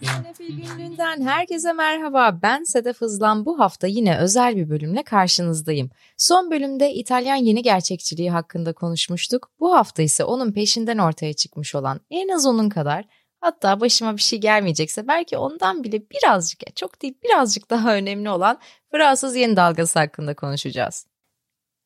Sinefil Günlüğü'nden herkese merhaba. Ben Sedef Hızlan. Bu hafta yine özel bir bölümle karşınızdayım. Son bölümde İtalyan yeni gerçekçiliği hakkında konuşmuştuk. Bu hafta ise onun peşinden ortaya çıkmış olan en az onun kadar hatta başıma bir şey gelmeyecekse belki ondan bile birazcık çok değil birazcık daha önemli olan Fransız yeni dalgası hakkında konuşacağız.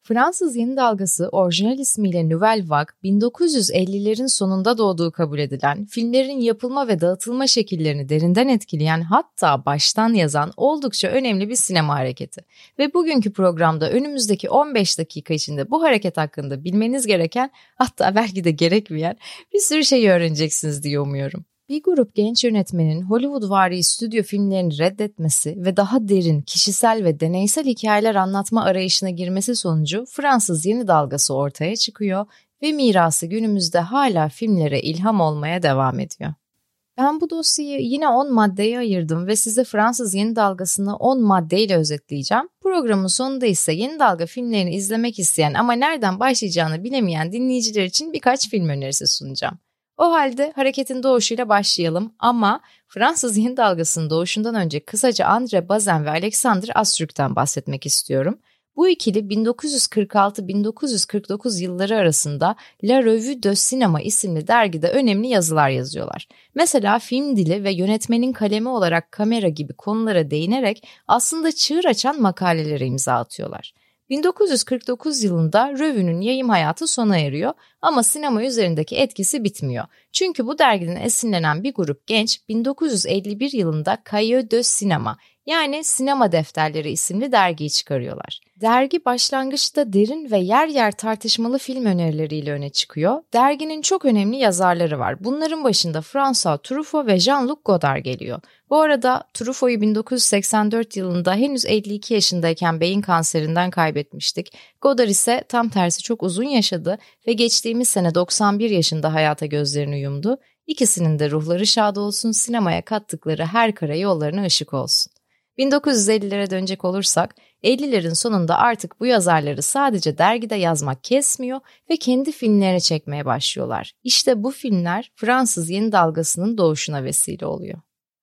Fransız yeni dalgası orijinal ismiyle Nouvelle Vague 1950'lerin sonunda doğduğu kabul edilen, filmlerin yapılma ve dağıtılma şekillerini derinden etkileyen hatta baştan yazan oldukça önemli bir sinema hareketi. Ve bugünkü programda önümüzdeki 15 dakika içinde bu hareket hakkında bilmeniz gereken hatta belki de gerekmeyen bir sürü şey öğreneceksiniz diye umuyorum. Bir grup genç yönetmenin Hollywood-vari stüdyo filmlerini reddetmesi ve daha derin, kişisel ve deneysel hikayeler anlatma arayışına girmesi sonucu Fransız yeni dalgası ortaya çıkıyor ve mirası günümüzde hala filmlere ilham olmaya devam ediyor. Ben bu dosyayı yine 10 maddeye ayırdım ve size Fransız yeni dalgasını 10 maddeyle özetleyeceğim. Programın sonunda ise yeni dalga filmlerini izlemek isteyen ama nereden başlayacağını bilemeyen dinleyiciler için birkaç film önerisi sunacağım. O halde hareketin doğuşuyla başlayalım ama Fransız yeni dalgasının doğuşundan önce kısaca André Bazin ve Alexandre Astruk'tan bahsetmek istiyorum. Bu ikili 1946-1949 yılları arasında La Revue de Cinema isimli dergide önemli yazılar yazıyorlar. Mesela film dili ve yönetmenin kalemi olarak kamera gibi konulara değinerek aslında çığır açan makalelere imza atıyorlar. 1949 yılında rövünün yayım hayatı sona eriyor ama sinema üzerindeki etkisi bitmiyor. Çünkü bu dergiden esinlenen bir grup genç 1951 yılında Cahiers de Cinema yani Sinema Defterleri isimli dergiyi çıkarıyorlar. Dergi başlangıçta derin ve yer yer tartışmalı film önerileriyle öne çıkıyor. Derginin çok önemli yazarları var. Bunların başında François Truffaut ve Jean-Luc Godard geliyor. Bu arada Truffaut'u 1984 yılında henüz 52 yaşındayken beyin kanserinden kaybetmiştik. Godard ise tam tersi çok uzun yaşadı ve geçtiğimiz sene 91 yaşında hayata gözlerini yumdu. İkisinin de ruhları şad olsun, sinemaya kattıkları her kara yollarına ışık olsun. 1950'lere dönecek olursak 50'lerin sonunda artık bu yazarları sadece dergide yazmak kesmiyor ve kendi filmlerini çekmeye başlıyorlar. İşte bu filmler Fransız yeni dalgasının doğuşuna vesile oluyor.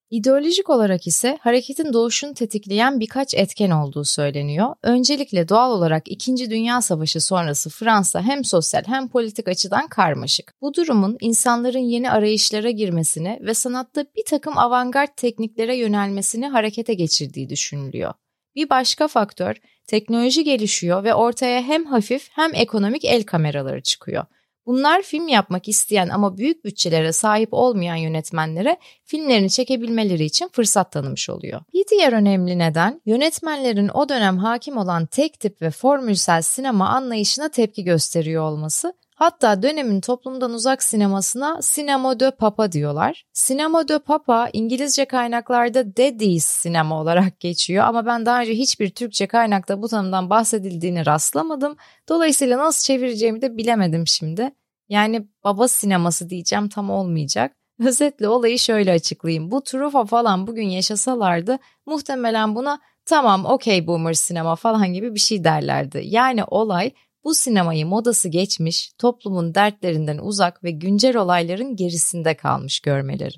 İdeolojik olarak ise hareketin doğuşunu tetikleyen birkaç etken olduğu söyleniyor. Öncelikle doğal olarak 2. Dünya Savaşı sonrası Fransa hem sosyal hem politik açıdan karmaşık. Bu durumun insanların yeni arayışlara girmesini ve sanatta bir takım avantgard tekniklere yönelmesini harekete geçirdiği düşünülüyor. Bir başka faktör, teknoloji gelişiyor ve ortaya hem hafif hem ekonomik el kameraları çıkıyor. Bunlar film yapmak isteyen ama büyük bütçelere sahip olmayan yönetmenlere filmlerini çekebilmeleri için fırsat tanımış oluyor. Bir diğer önemli neden yönetmenlerin o dönem hakim olan tek tip ve formülsel sinema anlayışına tepki gösteriyor olması Hatta dönemin toplumdan uzak sinemasına sinema de papa diyorlar. Sinema de papa İngilizce kaynaklarda daddy's sinema olarak geçiyor ama ben daha önce hiçbir Türkçe kaynakta bu tanımdan bahsedildiğini rastlamadım. Dolayısıyla nasıl çevireceğimi de bilemedim şimdi. Yani baba sineması diyeceğim tam olmayacak. Özetle olayı şöyle açıklayayım. Bu Trufa falan bugün yaşasalardı muhtemelen buna tamam okey boomer sinema falan gibi bir şey derlerdi. Yani olay bu sinemayı modası geçmiş, toplumun dertlerinden uzak ve güncel olayların gerisinde kalmış görmeleri.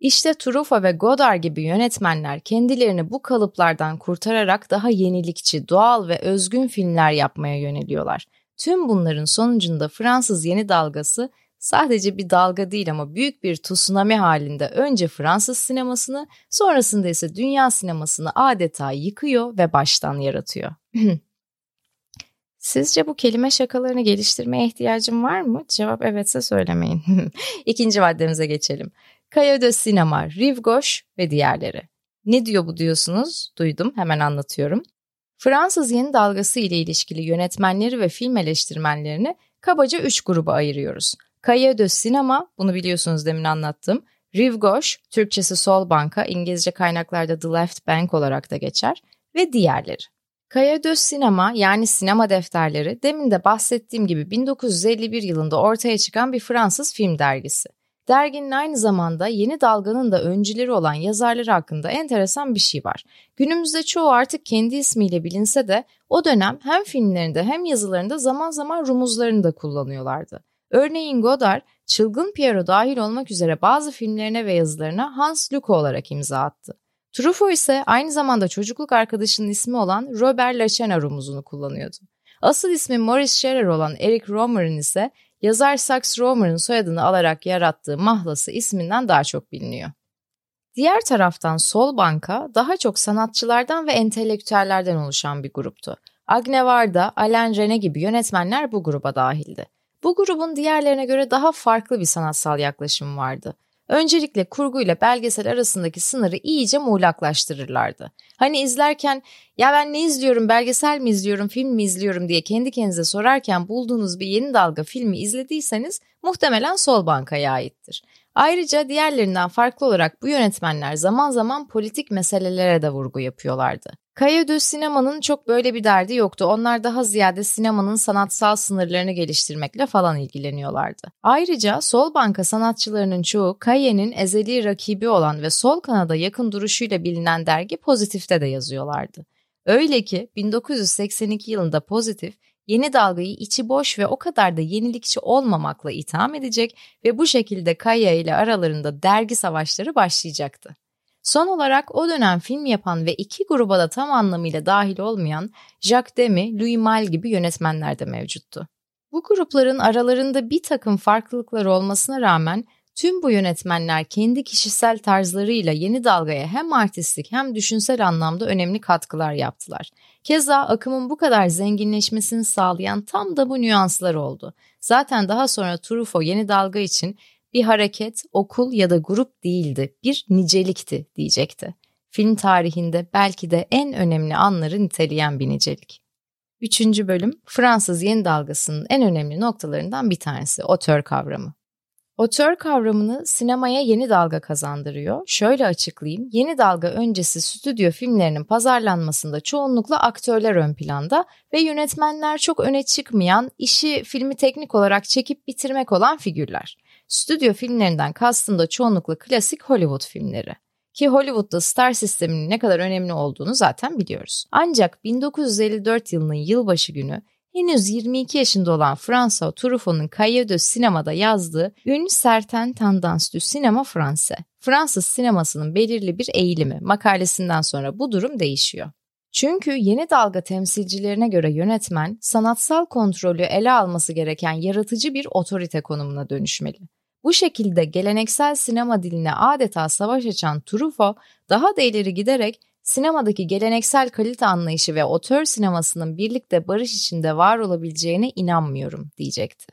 İşte Truffaut ve Godard gibi yönetmenler kendilerini bu kalıplardan kurtararak daha yenilikçi, doğal ve özgün filmler yapmaya yöneliyorlar. Tüm bunların sonucunda Fransız yeni dalgası sadece bir dalga değil ama büyük bir tsunami halinde önce Fransız sinemasını sonrasında ise dünya sinemasını adeta yıkıyor ve baştan yaratıyor. Sizce bu kelime şakalarını geliştirmeye ihtiyacım var mı? Cevap evetse söylemeyin. İkinci maddemize geçelim. Cahiers de Sinema, Rive Gauche ve diğerleri. Ne diyor bu diyorsunuz? Duydum, hemen anlatıyorum. Fransız yeni dalgası ile ilişkili yönetmenleri ve film eleştirmenlerini kabaca üç gruba ayırıyoruz. Cahiers de Sinema, bunu biliyorsunuz demin anlattım. Rive Gauche, Türkçesi Sol Banka, İngilizce kaynaklarda The Left Bank olarak da geçer ve diğerleri. Kaya Döz Sinema yani sinema defterleri demin de bahsettiğim gibi 1951 yılında ortaya çıkan bir Fransız film dergisi. Derginin aynı zamanda yeni dalganın da öncüleri olan yazarları hakkında enteresan bir şey var. Günümüzde çoğu artık kendi ismiyle bilinse de o dönem hem filmlerinde hem yazılarında zaman zaman rumuzlarını da kullanıyorlardı. Örneğin Godard, Çılgın Piero dahil olmak üzere bazı filmlerine ve yazılarına Hans Luko olarak imza attı. Truffaut ise aynı zamanda çocukluk arkadaşının ismi olan Robert Lachenard rumuzunu kullanıyordu. Asıl ismi Maurice Scherer olan Eric Romer'ın ise yazar Sax Romer'ın soyadını alarak yarattığı mahlası isminden daha çok biliniyor. Diğer taraftan Sol Banka daha çok sanatçılardan ve entelektüellerden oluşan bir gruptu. Agne Varda, Alain René gibi yönetmenler bu gruba dahildi. Bu grubun diğerlerine göre daha farklı bir sanatsal yaklaşım vardı. Öncelikle kurguyla belgesel arasındaki sınırı iyice muğlaklaştırırlardı. Hani izlerken ya ben ne izliyorum belgesel mi izliyorum film mi izliyorum diye kendi kendinize sorarken bulduğunuz bir yeni dalga filmi izlediyseniz muhtemelen Sol Banka'ya aittir. Ayrıca diğerlerinden farklı olarak bu yönetmenler zaman zaman politik meselelere de vurgu yapıyorlardı. De sinemanın çok böyle bir derdi yoktu. Onlar daha ziyade sinemanın sanatsal sınırlarını geliştirmekle falan ilgileniyorlardı. Ayrıca sol banka sanatçılarının çoğu Cahiès'in ezeli rakibi olan ve sol kanada yakın duruşuyla bilinen dergi Pozitif'te de yazıyorlardı. Öyle ki 1982 yılında Pozitif yeni dalgayı içi boş ve o kadar da yenilikçi olmamakla itham edecek ve bu şekilde Kaya ile aralarında dergi savaşları başlayacaktı. Son olarak o dönem film yapan ve iki gruba da tam anlamıyla dahil olmayan Jacques Demy, Louis Malle gibi yönetmenler de mevcuttu. Bu grupların aralarında bir takım farklılıklar olmasına rağmen tüm bu yönetmenler kendi kişisel tarzlarıyla yeni dalgaya hem artistik hem düşünsel anlamda önemli katkılar yaptılar. Keza akımın bu kadar zenginleşmesini sağlayan tam da bu nüanslar oldu. Zaten daha sonra Truffaut yeni dalga için bir hareket, okul ya da grup değildi, bir nicelikti diyecekti. Film tarihinde belki de en önemli anları niteleyen bir nicelik. Üçüncü bölüm Fransız yeni dalgasının en önemli noktalarından bir tanesi otör kavramı. Otör kavramını sinemaya yeni dalga kazandırıyor. Şöyle açıklayayım. Yeni dalga öncesi stüdyo filmlerinin pazarlanmasında çoğunlukla aktörler ön planda ve yönetmenler çok öne çıkmayan, işi filmi teknik olarak çekip bitirmek olan figürler. Stüdyo filmlerinden kastım da çoğunlukla klasik Hollywood filmleri. Ki Hollywood'da star sisteminin ne kadar önemli olduğunu zaten biliyoruz. Ancak 1954 yılının yılbaşı günü henüz 22 yaşında olan François Truffaut'un Cahiers Sinema'da yazdığı Une certaine tendance du cinéma français. Fransız sinemasının belirli bir eğilimi makalesinden sonra bu durum değişiyor. Çünkü yeni dalga temsilcilerine göre yönetmen sanatsal kontrolü ele alması gereken yaratıcı bir otorite konumuna dönüşmeli. Bu şekilde geleneksel sinema diline adeta savaş açan Truffaut daha da ileri giderek sinemadaki geleneksel kalite anlayışı ve otör sinemasının birlikte barış içinde var olabileceğine inanmıyorum diyecekti.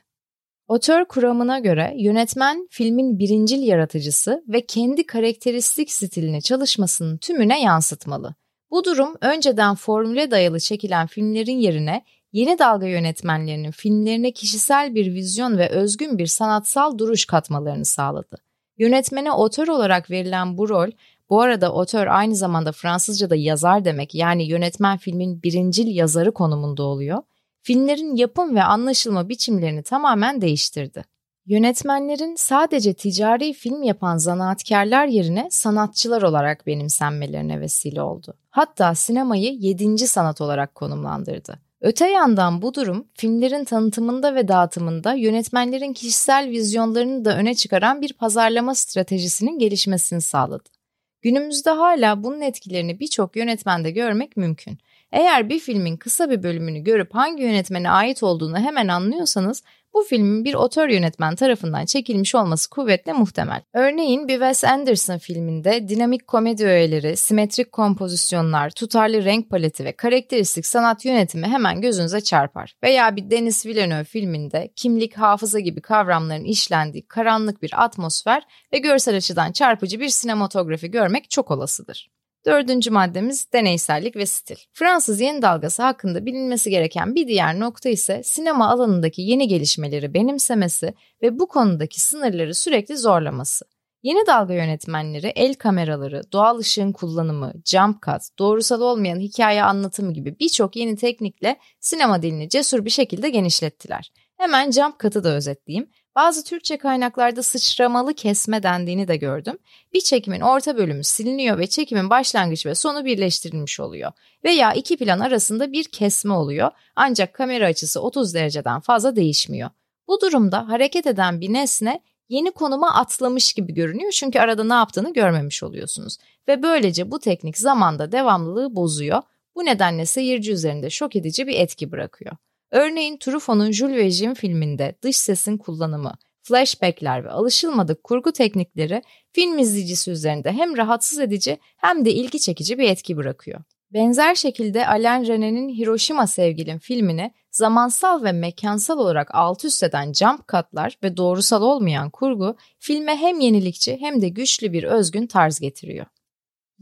Otör kuramına göre yönetmen filmin birincil yaratıcısı ve kendi karakteristik stilini çalışmasının tümüne yansıtmalı. Bu durum önceden formüle dayalı çekilen filmlerin yerine yeni dalga yönetmenlerinin filmlerine kişisel bir vizyon ve özgün bir sanatsal duruş katmalarını sağladı. Yönetmene otör olarak verilen bu rol, bu arada otör aynı zamanda Fransızca'da yazar demek yani yönetmen filmin birincil yazarı konumunda oluyor, filmlerin yapım ve anlaşılma biçimlerini tamamen değiştirdi. Yönetmenlerin sadece ticari film yapan zanaatkarlar yerine sanatçılar olarak benimsenmelerine vesile oldu. Hatta sinemayı yedinci sanat olarak konumlandırdı. Öte yandan bu durum filmlerin tanıtımında ve dağıtımında yönetmenlerin kişisel vizyonlarını da öne çıkaran bir pazarlama stratejisinin gelişmesini sağladı. Günümüzde hala bunun etkilerini birçok yönetmende görmek mümkün. Eğer bir filmin kısa bir bölümünü görüp hangi yönetmene ait olduğunu hemen anlıyorsanız bu filmin bir otör yönetmen tarafından çekilmiş olması kuvvetle muhtemel. Örneğin bir Wes Anderson filminde dinamik komedi öğeleri, simetrik kompozisyonlar, tutarlı renk paleti ve karakteristik sanat yönetimi hemen gözünüze çarpar. Veya bir Denis Villeneuve filminde kimlik, hafıza gibi kavramların işlendiği karanlık bir atmosfer ve görsel açıdan çarpıcı bir sinematografi görmek çok olasıdır. Dördüncü maddemiz deneysellik ve stil. Fransız yeni dalgası hakkında bilinmesi gereken bir diğer nokta ise sinema alanındaki yeni gelişmeleri benimsemesi ve bu konudaki sınırları sürekli zorlaması. Yeni dalga yönetmenleri el kameraları, doğal ışığın kullanımı, jump cut, doğrusal olmayan hikaye anlatımı gibi birçok yeni teknikle sinema dilini cesur bir şekilde genişlettiler. Hemen jump cut'ı da özetleyeyim. Bazı Türkçe kaynaklarda sıçramalı kesme dendiğini de gördüm. Bir çekimin orta bölümü siliniyor ve çekimin başlangıç ve sonu birleştirilmiş oluyor. Veya iki plan arasında bir kesme oluyor ancak kamera açısı 30 dereceden fazla değişmiyor. Bu durumda hareket eden bir nesne yeni konuma atlamış gibi görünüyor çünkü arada ne yaptığını görmemiş oluyorsunuz. Ve böylece bu teknik zamanda devamlılığı bozuyor. Bu nedenle seyirci üzerinde şok edici bir etki bırakıyor. Örneğin Truffaut'un Jules ve Jim filminde dış sesin kullanımı, flashbackler ve alışılmadık kurgu teknikleri film izleyicisi üzerinde hem rahatsız edici hem de ilgi çekici bir etki bırakıyor. Benzer şekilde Alain René'nin Hiroşima Sevgilim filmini zamansal ve mekansal olarak alt üst eden jump cutlar ve doğrusal olmayan kurgu filme hem yenilikçi hem de güçlü bir özgün tarz getiriyor.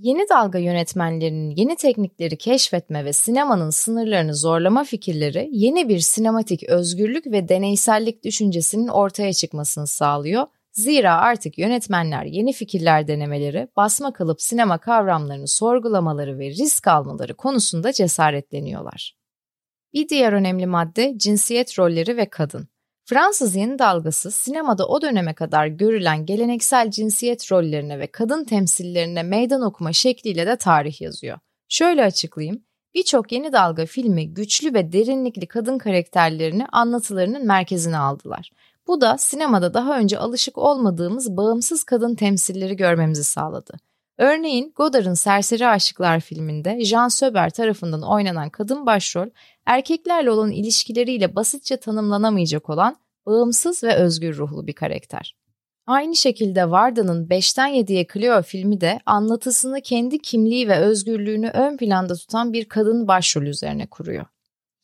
Yeni dalga yönetmenlerinin yeni teknikleri keşfetme ve sinemanın sınırlarını zorlama fikirleri yeni bir sinematik özgürlük ve deneysellik düşüncesinin ortaya çıkmasını sağlıyor. Zira artık yönetmenler yeni fikirler denemeleri, basma kalıp sinema kavramlarını sorgulamaları ve risk almaları konusunda cesaretleniyorlar. Bir diğer önemli madde cinsiyet rolleri ve kadın. Fransız yeni dalgası sinemada o döneme kadar görülen geleneksel cinsiyet rollerine ve kadın temsillerine meydan okuma şekliyle de tarih yazıyor. Şöyle açıklayayım. Birçok yeni dalga filmi güçlü ve derinlikli kadın karakterlerini anlatılarının merkezine aldılar. Bu da sinemada daha önce alışık olmadığımız bağımsız kadın temsilleri görmemizi sağladı. Örneğin Godard'ın Serseri Aşıklar filminde Jean Söber tarafından oynanan kadın başrol, erkeklerle olan ilişkileriyle basitçe tanımlanamayacak olan bağımsız ve özgür ruhlu bir karakter. Aynı şekilde Varda'nın 5'ten 7'ye Cleo filmi de anlatısını kendi kimliği ve özgürlüğünü ön planda tutan bir kadın başrol üzerine kuruyor.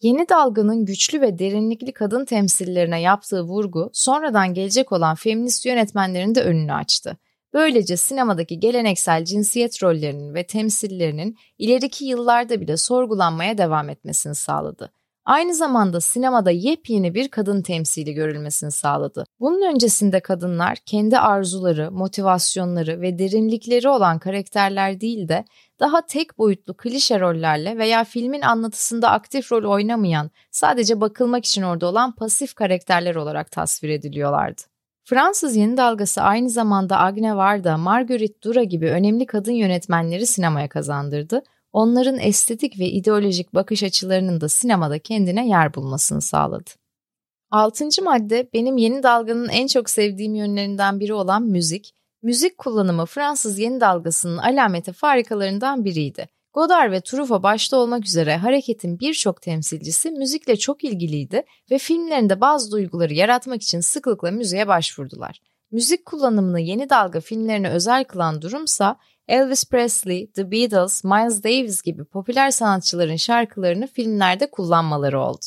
Yeni dalganın güçlü ve derinlikli kadın temsillerine yaptığı vurgu sonradan gelecek olan feminist yönetmenlerin de önünü açtı. Böylece sinemadaki geleneksel cinsiyet rollerinin ve temsillerinin ileriki yıllarda bile sorgulanmaya devam etmesini sağladı. Aynı zamanda sinemada yepyeni bir kadın temsili görülmesini sağladı. Bunun öncesinde kadınlar kendi arzuları, motivasyonları ve derinlikleri olan karakterler değil de daha tek boyutlu klişe rollerle veya filmin anlatısında aktif rol oynamayan, sadece bakılmak için orada olan pasif karakterler olarak tasvir ediliyorlardı. Fransız yeni dalgası aynı zamanda Agne Varda, Marguerite Dura gibi önemli kadın yönetmenleri sinemaya kazandırdı. Onların estetik ve ideolojik bakış açılarının da sinemada kendine yer bulmasını sağladı. Altıncı madde benim yeni dalganın en çok sevdiğim yönlerinden biri olan müzik. Müzik kullanımı Fransız yeni dalgasının alameti farikalarından biriydi. Godard ve Truffaut başta olmak üzere hareketin birçok temsilcisi müzikle çok ilgiliydi ve filmlerinde bazı duyguları yaratmak için sıklıkla müziğe başvurdular. Müzik kullanımını yeni dalga filmlerine özel kılan durumsa Elvis Presley, The Beatles, Miles Davis gibi popüler sanatçıların şarkılarını filmlerde kullanmaları oldu.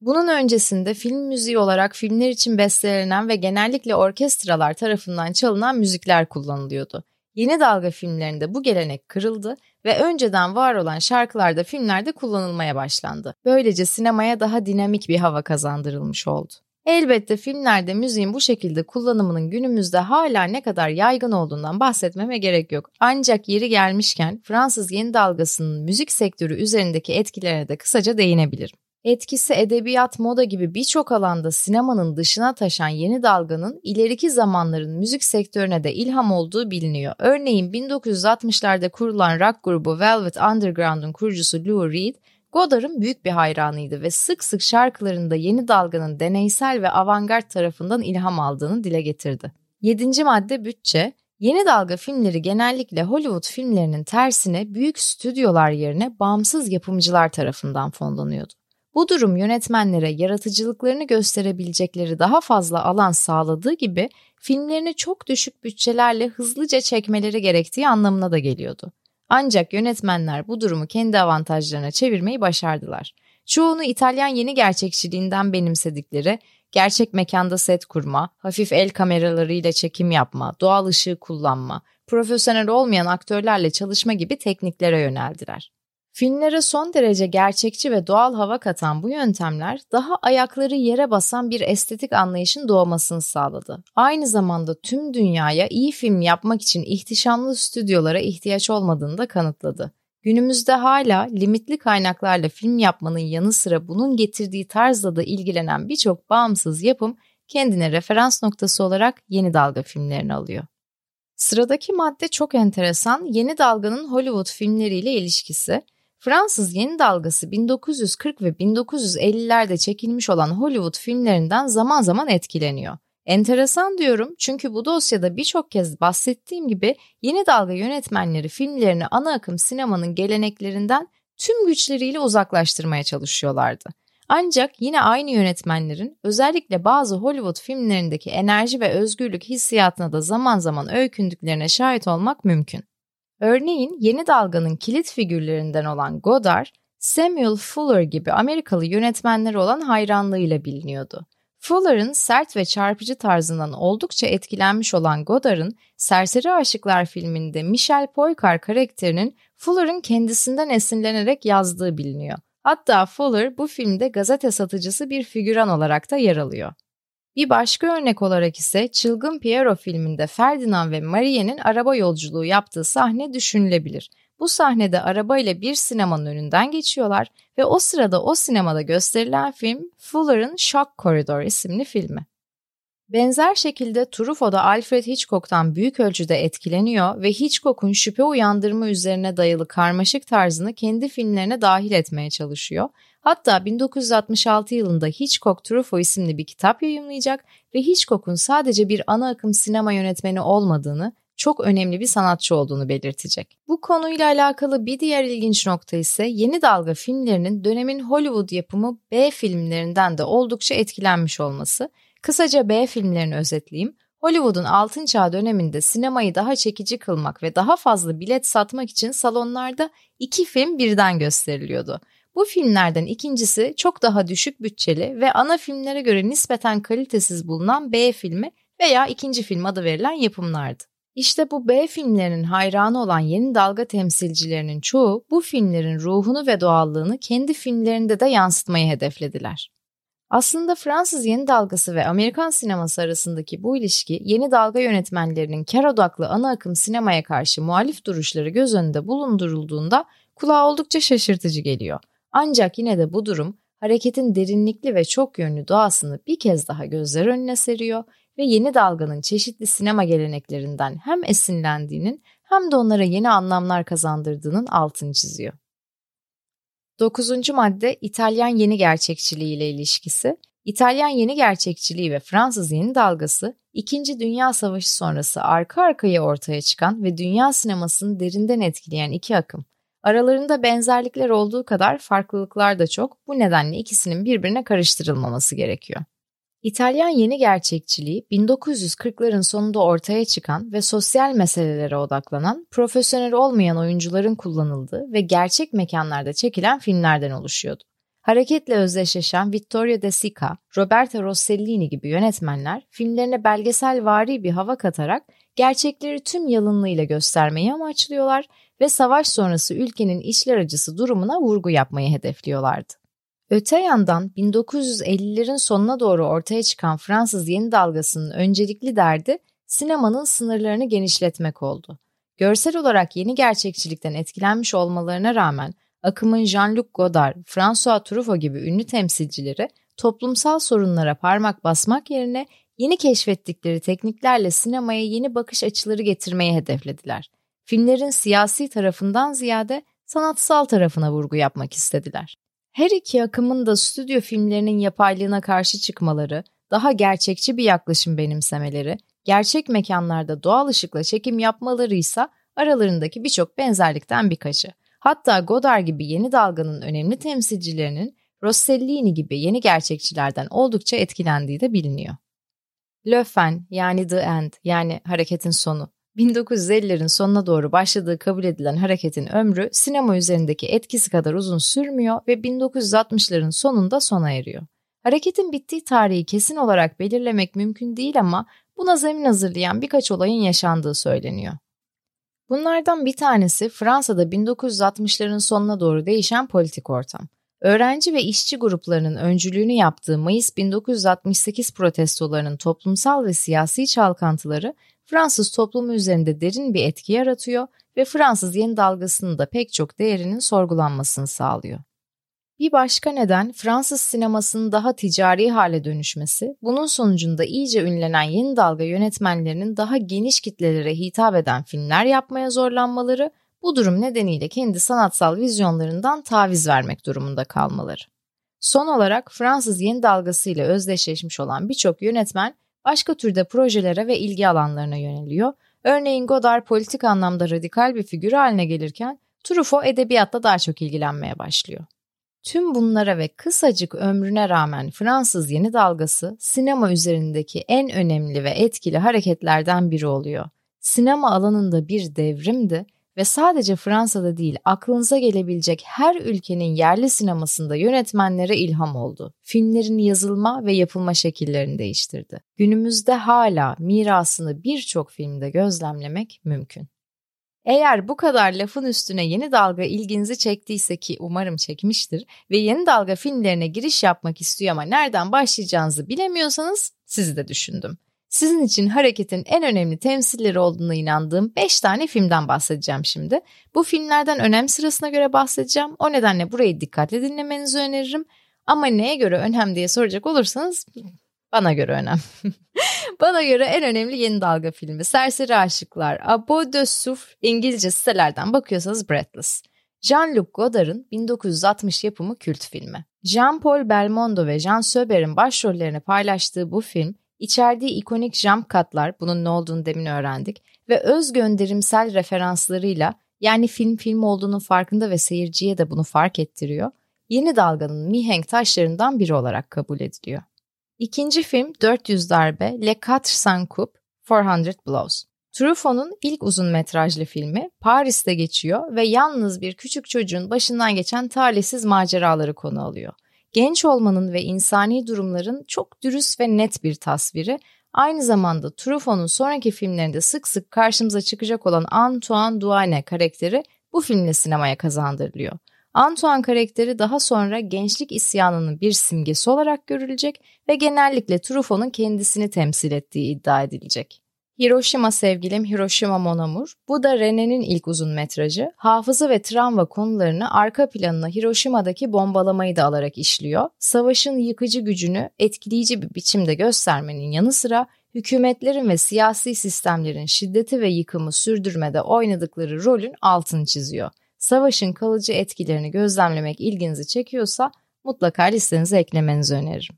Bunun öncesinde film müziği olarak filmler için bestelenen ve genellikle orkestralar tarafından çalınan müzikler kullanılıyordu. Yeni dalga filmlerinde bu gelenek kırıldı ve önceden var olan şarkılar da filmlerde kullanılmaya başlandı. Böylece sinemaya daha dinamik bir hava kazandırılmış oldu. Elbette filmlerde müziğin bu şekilde kullanımının günümüzde hala ne kadar yaygın olduğundan bahsetmeme gerek yok. Ancak yeri gelmişken Fransız yeni dalgasının müzik sektörü üzerindeki etkilerine de kısaca değinebilirim. Etkisi edebiyat, moda gibi birçok alanda sinemanın dışına taşan yeni dalganın ileriki zamanların müzik sektörüne de ilham olduğu biliniyor. Örneğin 1960'larda kurulan rock grubu Velvet Underground'un kurucusu Lou Reed, Godard'ın büyük bir hayranıydı ve sık sık şarkılarında yeni dalganın deneysel ve avantgard tarafından ilham aldığını dile getirdi. Yedinci madde bütçe. Yeni dalga filmleri genellikle Hollywood filmlerinin tersine büyük stüdyolar yerine bağımsız yapımcılar tarafından fonlanıyordu. Bu durum yönetmenlere yaratıcılıklarını gösterebilecekleri daha fazla alan sağladığı gibi filmlerini çok düşük bütçelerle hızlıca çekmeleri gerektiği anlamına da geliyordu. Ancak yönetmenler bu durumu kendi avantajlarına çevirmeyi başardılar. Çoğunu İtalyan yeni gerçekçiliğinden benimsedikleri, gerçek mekanda set kurma, hafif el kameralarıyla çekim yapma, doğal ışığı kullanma, profesyonel olmayan aktörlerle çalışma gibi tekniklere yöneldiler. Filmlere son derece gerçekçi ve doğal hava katan bu yöntemler daha ayakları yere basan bir estetik anlayışın doğmasını sağladı. Aynı zamanda tüm dünyaya iyi film yapmak için ihtişamlı stüdyolara ihtiyaç olmadığını da kanıtladı. Günümüzde hala limitli kaynaklarla film yapmanın yanı sıra bunun getirdiği tarzla da ilgilenen birçok bağımsız yapım kendine referans noktası olarak yeni dalga filmlerini alıyor. Sıradaki madde çok enteresan, yeni dalganın Hollywood filmleriyle ilişkisi. Fransız yeni dalgası 1940 ve 1950'lerde çekilmiş olan Hollywood filmlerinden zaman zaman etkileniyor. Enteresan diyorum çünkü bu dosyada birçok kez bahsettiğim gibi yeni dalga yönetmenleri filmlerini ana akım sinemanın geleneklerinden tüm güçleriyle uzaklaştırmaya çalışıyorlardı. Ancak yine aynı yönetmenlerin özellikle bazı Hollywood filmlerindeki enerji ve özgürlük hissiyatına da zaman zaman öykündüklerine şahit olmak mümkün. Örneğin yeni dalganın kilit figürlerinden olan Godard, Samuel Fuller gibi Amerikalı yönetmenleri olan hayranlığıyla biliniyordu. Fuller'ın sert ve çarpıcı tarzından oldukça etkilenmiş olan Godard'ın Serseri Aşıklar filminde Michel Poycar karakterinin Fuller'ın kendisinden esinlenerek yazdığı biliniyor. Hatta Fuller bu filmde gazete satıcısı bir figüran olarak da yer alıyor. Bir başka örnek olarak ise Çılgın Piero filminde Ferdinand ve Marie'nin araba yolculuğu yaptığı sahne düşünülebilir. Bu sahnede arabayla bir sinemanın önünden geçiyorlar ve o sırada o sinemada gösterilen film Fuller'ın Shock Corridor isimli filmi. Benzer şekilde Truffaut da Alfred Hitchcock'tan büyük ölçüde etkileniyor ve Hitchcock'un şüphe uyandırma üzerine dayalı karmaşık tarzını kendi filmlerine dahil etmeye çalışıyor. Hatta 1966 yılında Hitchcock Truffaut isimli bir kitap yayımlayacak ve Hitchcock'un sadece bir ana akım sinema yönetmeni olmadığını, çok önemli bir sanatçı olduğunu belirtecek. Bu konuyla alakalı bir diğer ilginç nokta ise yeni dalga filmlerinin dönemin Hollywood yapımı B filmlerinden de oldukça etkilenmiş olması Kısaca B filmlerini özetleyeyim. Hollywood'un altın çağ döneminde sinemayı daha çekici kılmak ve daha fazla bilet satmak için salonlarda iki film birden gösteriliyordu. Bu filmlerden ikincisi çok daha düşük bütçeli ve ana filmlere göre nispeten kalitesiz bulunan B filmi veya ikinci film adı verilen yapımlardı. İşte bu B filmlerinin hayranı olan yeni dalga temsilcilerinin çoğu bu filmlerin ruhunu ve doğallığını kendi filmlerinde de yansıtmayı hedeflediler. Aslında Fransız yeni dalgası ve Amerikan sineması arasındaki bu ilişki yeni dalga yönetmenlerinin kar odaklı ana akım sinemaya karşı muhalif duruşları göz önünde bulundurulduğunda kulağa oldukça şaşırtıcı geliyor. Ancak yine de bu durum hareketin derinlikli ve çok yönlü doğasını bir kez daha gözler önüne seriyor ve yeni dalganın çeşitli sinema geleneklerinden hem esinlendiğinin hem de onlara yeni anlamlar kazandırdığının altını çiziyor. Dokuzuncu madde İtalyan yeni gerçekçiliği ile ilişkisi. İtalyan yeni gerçekçiliği ve Fransız yeni dalgası, İkinci Dünya Savaşı sonrası arka arkaya ortaya çıkan ve dünya sinemasını derinden etkileyen iki akım. Aralarında benzerlikler olduğu kadar farklılıklar da çok, bu nedenle ikisinin birbirine karıştırılmaması gerekiyor. İtalyan yeni gerçekçiliği 1940'ların sonunda ortaya çıkan ve sosyal meselelere odaklanan, profesyonel olmayan oyuncuların kullanıldığı ve gerçek mekanlarda çekilen filmlerden oluşuyordu. Hareketle özdeşleşen Vittorio De Sica, Roberto Rossellini gibi yönetmenler filmlerine belgesel vari bir hava katarak gerçekleri tüm yalınlığıyla göstermeyi amaçlıyorlar ve savaş sonrası ülkenin içler acısı durumuna vurgu yapmayı hedefliyorlardı. Öte yandan 1950'lerin sonuna doğru ortaya çıkan Fransız yeni dalgasının öncelikli derdi sinemanın sınırlarını genişletmek oldu. Görsel olarak yeni gerçekçilikten etkilenmiş olmalarına rağmen akımın Jean-Luc Godard, François Truffaut gibi ünlü temsilcileri toplumsal sorunlara parmak basmak yerine yeni keşfettikleri tekniklerle sinemaya yeni bakış açıları getirmeye hedeflediler. Filmlerin siyasi tarafından ziyade sanatsal tarafına vurgu yapmak istediler. Her iki akımın da stüdyo filmlerinin yapaylığına karşı çıkmaları, daha gerçekçi bir yaklaşım benimsemeleri, gerçek mekanlarda doğal ışıkla çekim yapmaları ise aralarındaki birçok benzerlikten birkaçı. Hatta Godard gibi yeni dalganın önemli temsilcilerinin Rossellini gibi yeni gerçekçilerden oldukça etkilendiği de biliniyor. Le Fin yani The End yani hareketin sonu 1950'lerin sonuna doğru başladığı kabul edilen hareketin ömrü sinema üzerindeki etkisi kadar uzun sürmüyor ve 1960'ların sonunda sona eriyor. Hareketin bittiği tarihi kesin olarak belirlemek mümkün değil ama buna zemin hazırlayan birkaç olayın yaşandığı söyleniyor. Bunlardan bir tanesi Fransa'da 1960'ların sonuna doğru değişen politik ortam. Öğrenci ve işçi gruplarının öncülüğünü yaptığı Mayıs 1968 protestolarının toplumsal ve siyasi çalkantıları Fransız toplumu üzerinde derin bir etki yaratıyor ve Fransız yeni dalgasının da pek çok değerinin sorgulanmasını sağlıyor. Bir başka neden Fransız sinemasının daha ticari hale dönüşmesi, bunun sonucunda iyice ünlenen yeni dalga yönetmenlerinin daha geniş kitlelere hitap eden filmler yapmaya zorlanmaları, bu durum nedeniyle kendi sanatsal vizyonlarından taviz vermek durumunda kalmaları. Son olarak Fransız yeni dalgası ile özdeşleşmiş olan birçok yönetmen başka türde projelere ve ilgi alanlarına yöneliyor. Örneğin Godard politik anlamda radikal bir figür haline gelirken Truffaut edebiyatla daha çok ilgilenmeye başlıyor. Tüm bunlara ve kısacık ömrüne rağmen Fransız yeni dalgası sinema üzerindeki en önemli ve etkili hareketlerden biri oluyor. Sinema alanında bir devrimdi ve sadece Fransa'da değil aklınıza gelebilecek her ülkenin yerli sinemasında yönetmenlere ilham oldu. Filmlerin yazılma ve yapılma şekillerini değiştirdi. Günümüzde hala mirasını birçok filmde gözlemlemek mümkün. Eğer bu kadar lafın üstüne yeni dalga ilginizi çektiyse ki umarım çekmiştir ve yeni dalga filmlerine giriş yapmak istiyor ama nereden başlayacağınızı bilemiyorsanız sizi de düşündüm. Sizin için hareketin en önemli temsilleri olduğuna inandığım 5 tane filmden bahsedeceğim şimdi. Bu filmlerden önem sırasına göre bahsedeceğim. O nedenle burayı dikkatle dinlemenizi öneririm. Ama neye göre önem diye soracak olursanız bana göre önem. Bana göre en önemli yeni dalga filmi. Serseri Aşıklar, Abo de Souffle İngilizce sitelerden bakıyorsanız Breathless. Jean-Luc Godard'ın 1960 yapımı kült filmi. Jean-Paul Belmondo ve Jean Söber'in başrollerini paylaştığı bu film, içerdiği ikonik jump katlar, bunun ne olduğunu demin öğrendik, ve öz gönderimsel referanslarıyla yani film film olduğunun farkında ve seyirciye de bunu fark ettiriyor, yeni dalganın mihenk taşlarından biri olarak kabul ediliyor. İkinci film 400 darbe Le Quatre Cent Coups 400 Blows. Truffaut'un ilk uzun metrajlı filmi Paris'te geçiyor ve yalnız bir küçük çocuğun başından geçen talihsiz maceraları konu alıyor. Genç olmanın ve insani durumların çok dürüst ve net bir tasviri, aynı zamanda Truffaut'un sonraki filmlerinde sık sık karşımıza çıkacak olan Antoine Douane karakteri bu filmle sinemaya kazandırılıyor. Antoine karakteri daha sonra gençlik isyanının bir simgesi olarak görülecek ve genellikle Truffaut'un kendisini temsil ettiği iddia edilecek. Hiroşima Sevgilim Hiroşima Mon Amour, bu da René'nin ilk uzun metrajı, hafıza ve travma konularını arka planına Hiroşima'daki bombalamayı da alarak işliyor. Savaşın yıkıcı gücünü etkileyici bir biçimde göstermenin yanı sıra hükümetlerin ve siyasi sistemlerin şiddeti ve yıkımı sürdürmede oynadıkları rolün altını çiziyor savaşın kalıcı etkilerini gözlemlemek ilginizi çekiyorsa mutlaka listenize eklemenizi öneririm.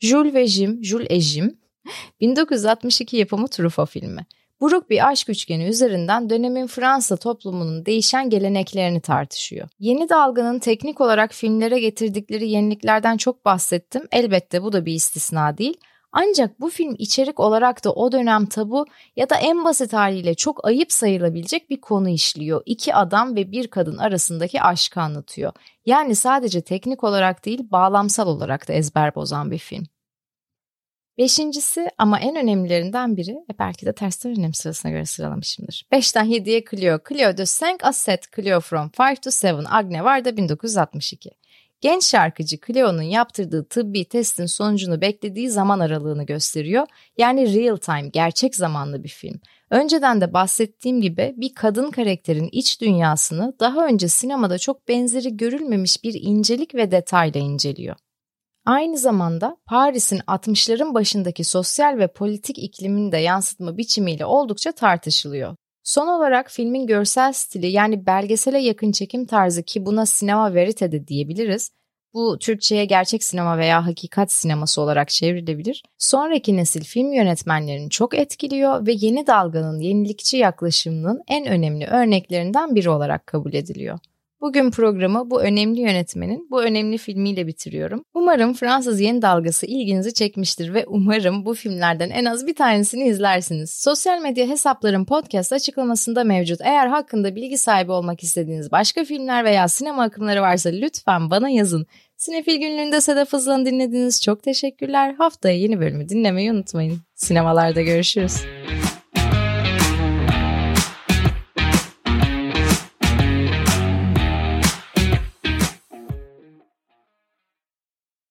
Jules ve Jim, Jules et Jim, 1962 yapımı Truffaut filmi. Buruk bir aşk üçgeni üzerinden dönemin Fransa toplumunun değişen geleneklerini tartışıyor. Yeni dalganın teknik olarak filmlere getirdikleri yeniliklerden çok bahsettim. Elbette bu da bir istisna değil. Ancak bu film içerik olarak da o dönem tabu ya da en basit haliyle çok ayıp sayılabilecek bir konu işliyor. İki adam ve bir kadın arasındaki aşkı anlatıyor. Yani sadece teknik olarak değil bağlamsal olarak da ezber bozan bir film. Beşincisi ama en önemlilerinden biri, e belki de tersten önem sırasına göre sıralamışımdır. 5'ten 7'ye Clio, Clio de 5 à 7, Clio from 5 to 7, Agne var da 1962. Genç şarkıcı Cleo'nun yaptırdığı tıbbi testin sonucunu beklediği zaman aralığını gösteriyor. Yani real time, gerçek zamanlı bir film. Önceden de bahsettiğim gibi bir kadın karakterin iç dünyasını daha önce sinemada çok benzeri görülmemiş bir incelik ve detayla inceliyor. Aynı zamanda Paris'in 60'ların başındaki sosyal ve politik iklimini de yansıtma biçimiyle oldukça tartışılıyor. Son olarak filmin görsel stili yani belgesele yakın çekim tarzı ki buna sinema verite de diyebiliriz. Bu Türkçe'ye gerçek sinema veya hakikat sineması olarak çevrilebilir. Sonraki nesil film yönetmenlerini çok etkiliyor ve yeni dalganın yenilikçi yaklaşımının en önemli örneklerinden biri olarak kabul ediliyor. Bugün programı bu önemli yönetmenin bu önemli filmiyle bitiriyorum. Umarım Fransız yeni dalgası ilginizi çekmiştir ve umarım bu filmlerden en az bir tanesini izlersiniz. Sosyal medya hesaplarım podcast açıklamasında mevcut. Eğer hakkında bilgi sahibi olmak istediğiniz başka filmler veya sinema akımları varsa lütfen bana yazın. Sinefil günlüğünde Sedef Hızlan'ı dinlediğiniz çok teşekkürler. Haftaya yeni bölümü dinlemeyi unutmayın. Sinemalarda görüşürüz.